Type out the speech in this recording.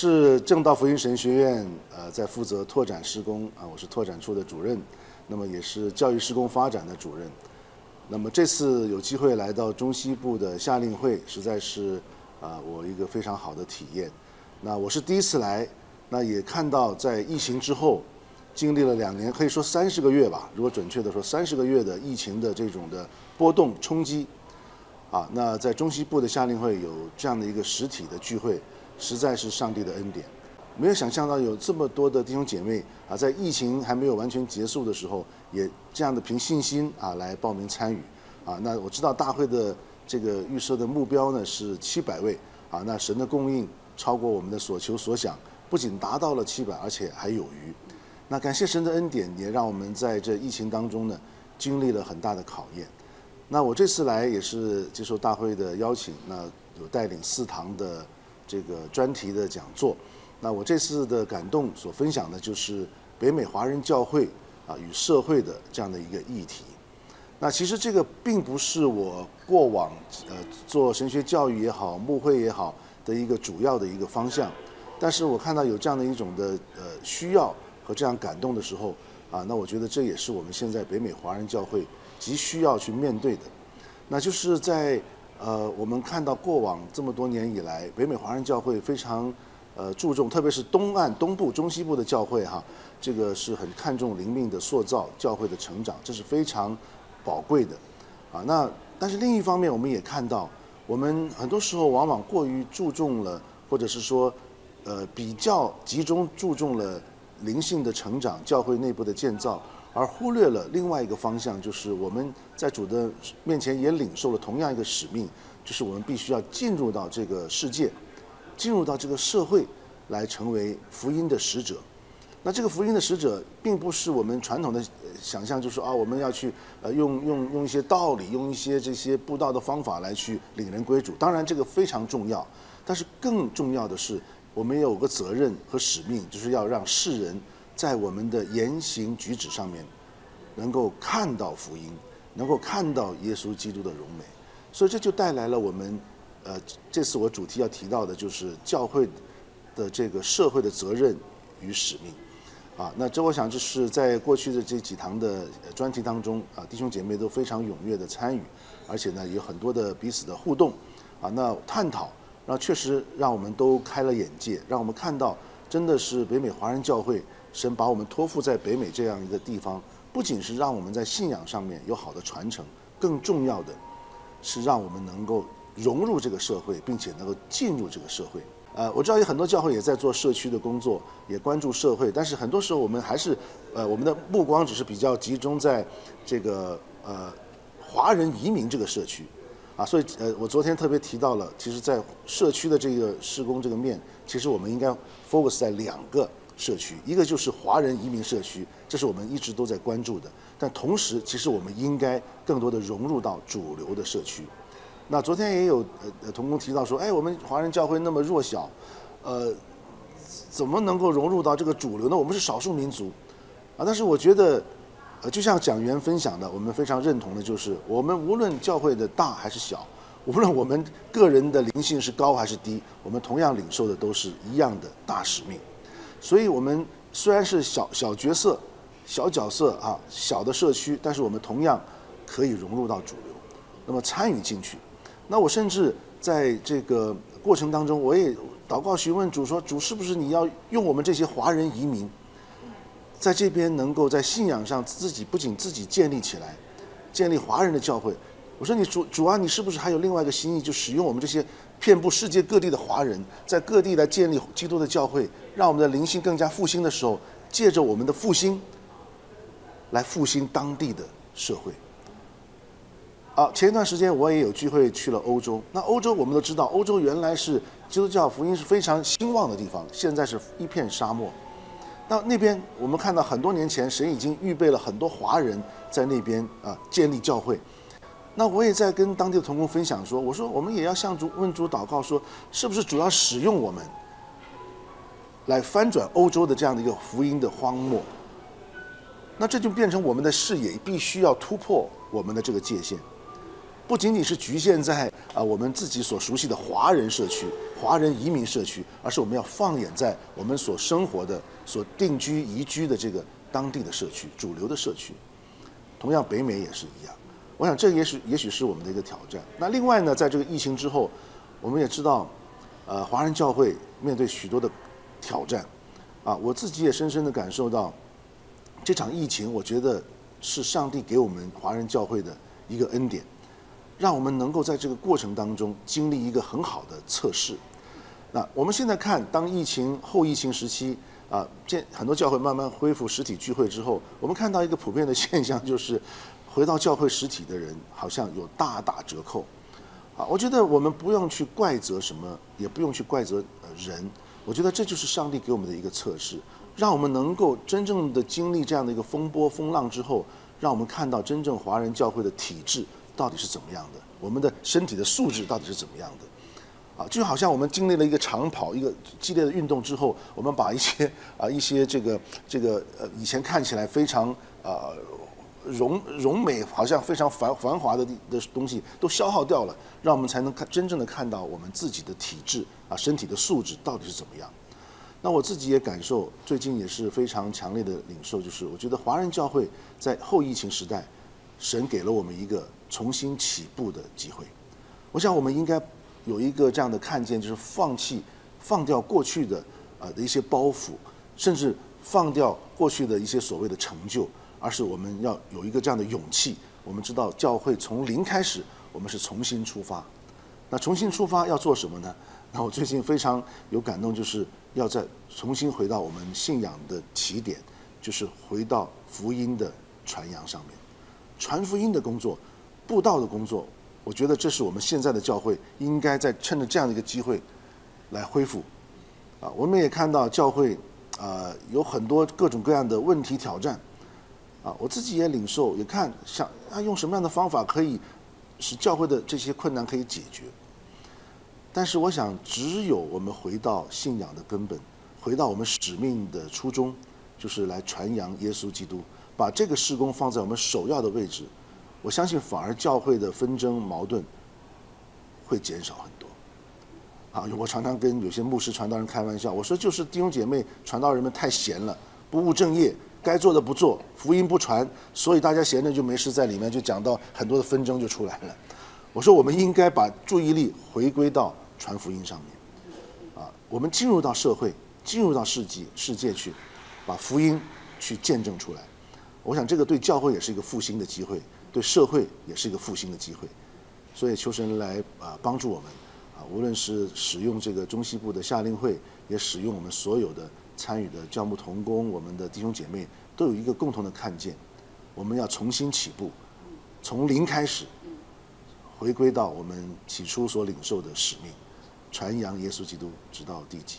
是正道福音神学院呃在负责拓展施工啊，我是拓展处的主任，那么也是教育施工发展的主任。那么这次有机会来到中西部的夏令会，实在是啊我一个非常好的体验。那我是第一次来，那也看到在疫情之后，经历了两年，可以说三十个月吧，如果准确的说三十个月的疫情的这种的波动冲击，啊，那在中西部的夏令会有这样的一个实体的聚会，实在是上帝的恩典。没有想象到有这么多的弟兄姐妹啊，在疫情还没有完全结束的时候，也这样的凭信心啊来报名参与啊。那我知道大会的这个预设的目标呢是七百位啊，那神的供应超过我们的所求所想，不仅达到了七百，而且还有余。那感谢神的恩典，也让我们在这疫情当中呢经历了很大的考验。那我这次来也是接受大会的邀请，那有带领四堂的这个专题的讲座。那我这次的感动所分享的就是北美华人教会啊与社会的这样的一个议题。那其实这个并不是我过往呃做神学教育也好、牧会也好的一个主要的一个方向，但是我看到有这样的一种的呃需要和这样感动的时候啊，那我觉得这也是我们现在北美华人教会急需要去面对的。那就是在呃我们看到过往这么多年以来，北美华人教会非常。呃，注重特别是东岸、东部、中西部的教会哈，这个是很看重灵命的塑造、教会的成长，这是非常宝贵的啊。那但是另一方面，我们也看到，我们很多时候往往过于注重了，或者是说，呃，比较集中注重了灵性的成长、教会内部的建造，而忽略了另外一个方向，就是我们在主的面前也领受了同样一个使命，就是我们必须要进入到这个世界。进入到这个社会，来成为福音的使者。那这个福音的使者，并不是我们传统的想象，就是啊，我们要去呃用用用一些道理，用一些这些布道的方法来去领人归主。当然，这个非常重要。但是更重要的是，我们有个责任和使命，就是要让世人在我们的言行举止上面，能够看到福音，能够看到耶稣基督的荣美。所以这就带来了我们。呃，这次我主题要提到的就是教会的这个社会的责任与使命，啊，那这我想就是在过去的这几堂的专题当中啊，弟兄姐妹都非常踊跃的参与，而且呢有很多的彼此的互动，啊，那探讨，那确实让我们都开了眼界，让我们看到真的是北美华人教会神把我们托付在北美这样一个地方，不仅是让我们在信仰上面有好的传承，更重要的是让我们能够。融入这个社会，并且能够进入这个社会。呃，我知道有很多教会也在做社区的工作，也关注社会，但是很多时候我们还是，呃，我们的目光只是比较集中在这个呃华人移民这个社区，啊，所以呃，我昨天特别提到了，其实，在社区的这个施工这个面，其实我们应该 focus 在两个社区，一个就是华人移民社区，这是我们一直都在关注的，但同时，其实我们应该更多的融入到主流的社区。那昨天也有呃同工提到说，哎，我们华人教会那么弱小，呃，怎么能够融入到这个主流呢？我们是少数民族，啊，但是我觉得，呃，就像讲员分享的，我们非常认同的就是，我们无论教会的大还是小，无论我们个人的灵性是高还是低，我们同样领受的都是一样的大使命。所以，我们虽然是小小角色、小角色啊，小的社区，但是我们同样可以融入到主流，那么参与进去。那我甚至在这个过程当中，我也祷告询问主说：“主是不是你要用我们这些华人移民，在这边能够在信仰上自己不仅自己建立起来，建立华人的教会？我说你主主啊，你是不是还有另外一个心意，就使用我们这些遍布世界各地的华人，在各地来建立基督的教会，让我们的灵性更加复兴的时候，借着我们的复兴，来复兴当地的社会。”好，前一段时间我也有机会去了欧洲。那欧洲我们都知道，欧洲原来是基督教福音是非常兴旺的地方，现在是一片沙漠。那那边我们看到很多年前，神已经预备了很多华人在那边啊建立教会。那我也在跟当地的同工分享说，我说我们也要向主问主祷告，说是不是主要使用我们来翻转欧洲的这样的一个福音的荒漠？那这就变成我们的视野必须要突破我们的这个界限。不仅仅是局限在啊我们自己所熟悉的华人社区，华人移民社区，而是我们要放眼在我们所生活的、所定居移居的这个当地的社区、主流的社区。同样，北美也是一样。我想，这也许也许是我们的一个挑战。那另外呢，在这个疫情之后，我们也知道，呃，华人教会面对许多的挑战。啊，我自己也深深的感受到，这场疫情，我觉得是上帝给我们华人教会的一个恩典，让我们能够在这个过程当中经历一个很好的测试。那我们现在看，当疫情后疫情时期啊，见很多教会慢慢恢复实体聚会之后，我们看到一个普遍的现象，就是回到教会实体的人好像有大打折扣。啊，我觉得我们不用去怪责什么，也不用去怪责呃人。我觉得这就是上帝给我们的一个测试，让我们能够真正的经历这样的一个风波风浪之后，让我们看到真正华人教会的体质到底是怎么样的，我们的身体的素质到底是怎么样的，啊，就好像我们经历了一个长跑、一个激烈的运动之后，我们把一些啊一些这个这个呃以前看起来非常啊。荣荣美好像非常繁繁华的的东西都消耗掉了，让我们才能看真正的看到我们自己的体质啊，身体的素质到底是怎么样。那我自己也感受，最近也是非常强烈的领受，就是我觉得华人教会在后疫情时代，神给了我们一个重新起步的机会。我想我们应该有一个这样的看见，就是放弃、放掉过去的啊的一些包袱，甚至放掉过去的一些所谓的成就。而是我们要有一个这样的勇气。我们知道教会从零开始，我们是重新出发。那重新出发要做什么呢？那我最近非常有感动，就是要再重新回到我们信仰的起点，就是回到福音的传扬上面，传福音的工作、布道的工作。我觉得这是我们现在的教会应该在趁着这样的一个机会来恢复。啊，我们也看到教会啊有很多各种各样的问题挑战。啊，我自己也领受，也看想啊，用什么样的方法可以使教会的这些困难可以解决。但是我想，只有我们回到信仰的根本，回到我们使命的初衷，就是来传扬耶稣基督，把这个事工放在我们首要的位置，我相信反而教会的纷争矛盾会减少很多。啊，我常常跟有些牧师传道人开玩笑，我说就是弟兄姐妹传道人们太闲了，不务正业。该做的不做，福音不传，所以大家闲着就没事，在里面就讲到很多的纷争就出来了。我说，我们应该把注意力回归到传福音上面，啊，我们进入到社会，进入到世纪世界去，把福音去见证出来。我想这个对教会也是一个复兴的机会，对社会也是一个复兴的机会。所以求神来啊帮助我们，啊，无论是使用这个中西部的夏令会，也使用我们所有的。参与的教牧同工，我们的弟兄姐妹都有一个共同的看见，我们要重新起步，从零开始，回归到我们起初所领受的使命，传扬耶稣基督，直到地极。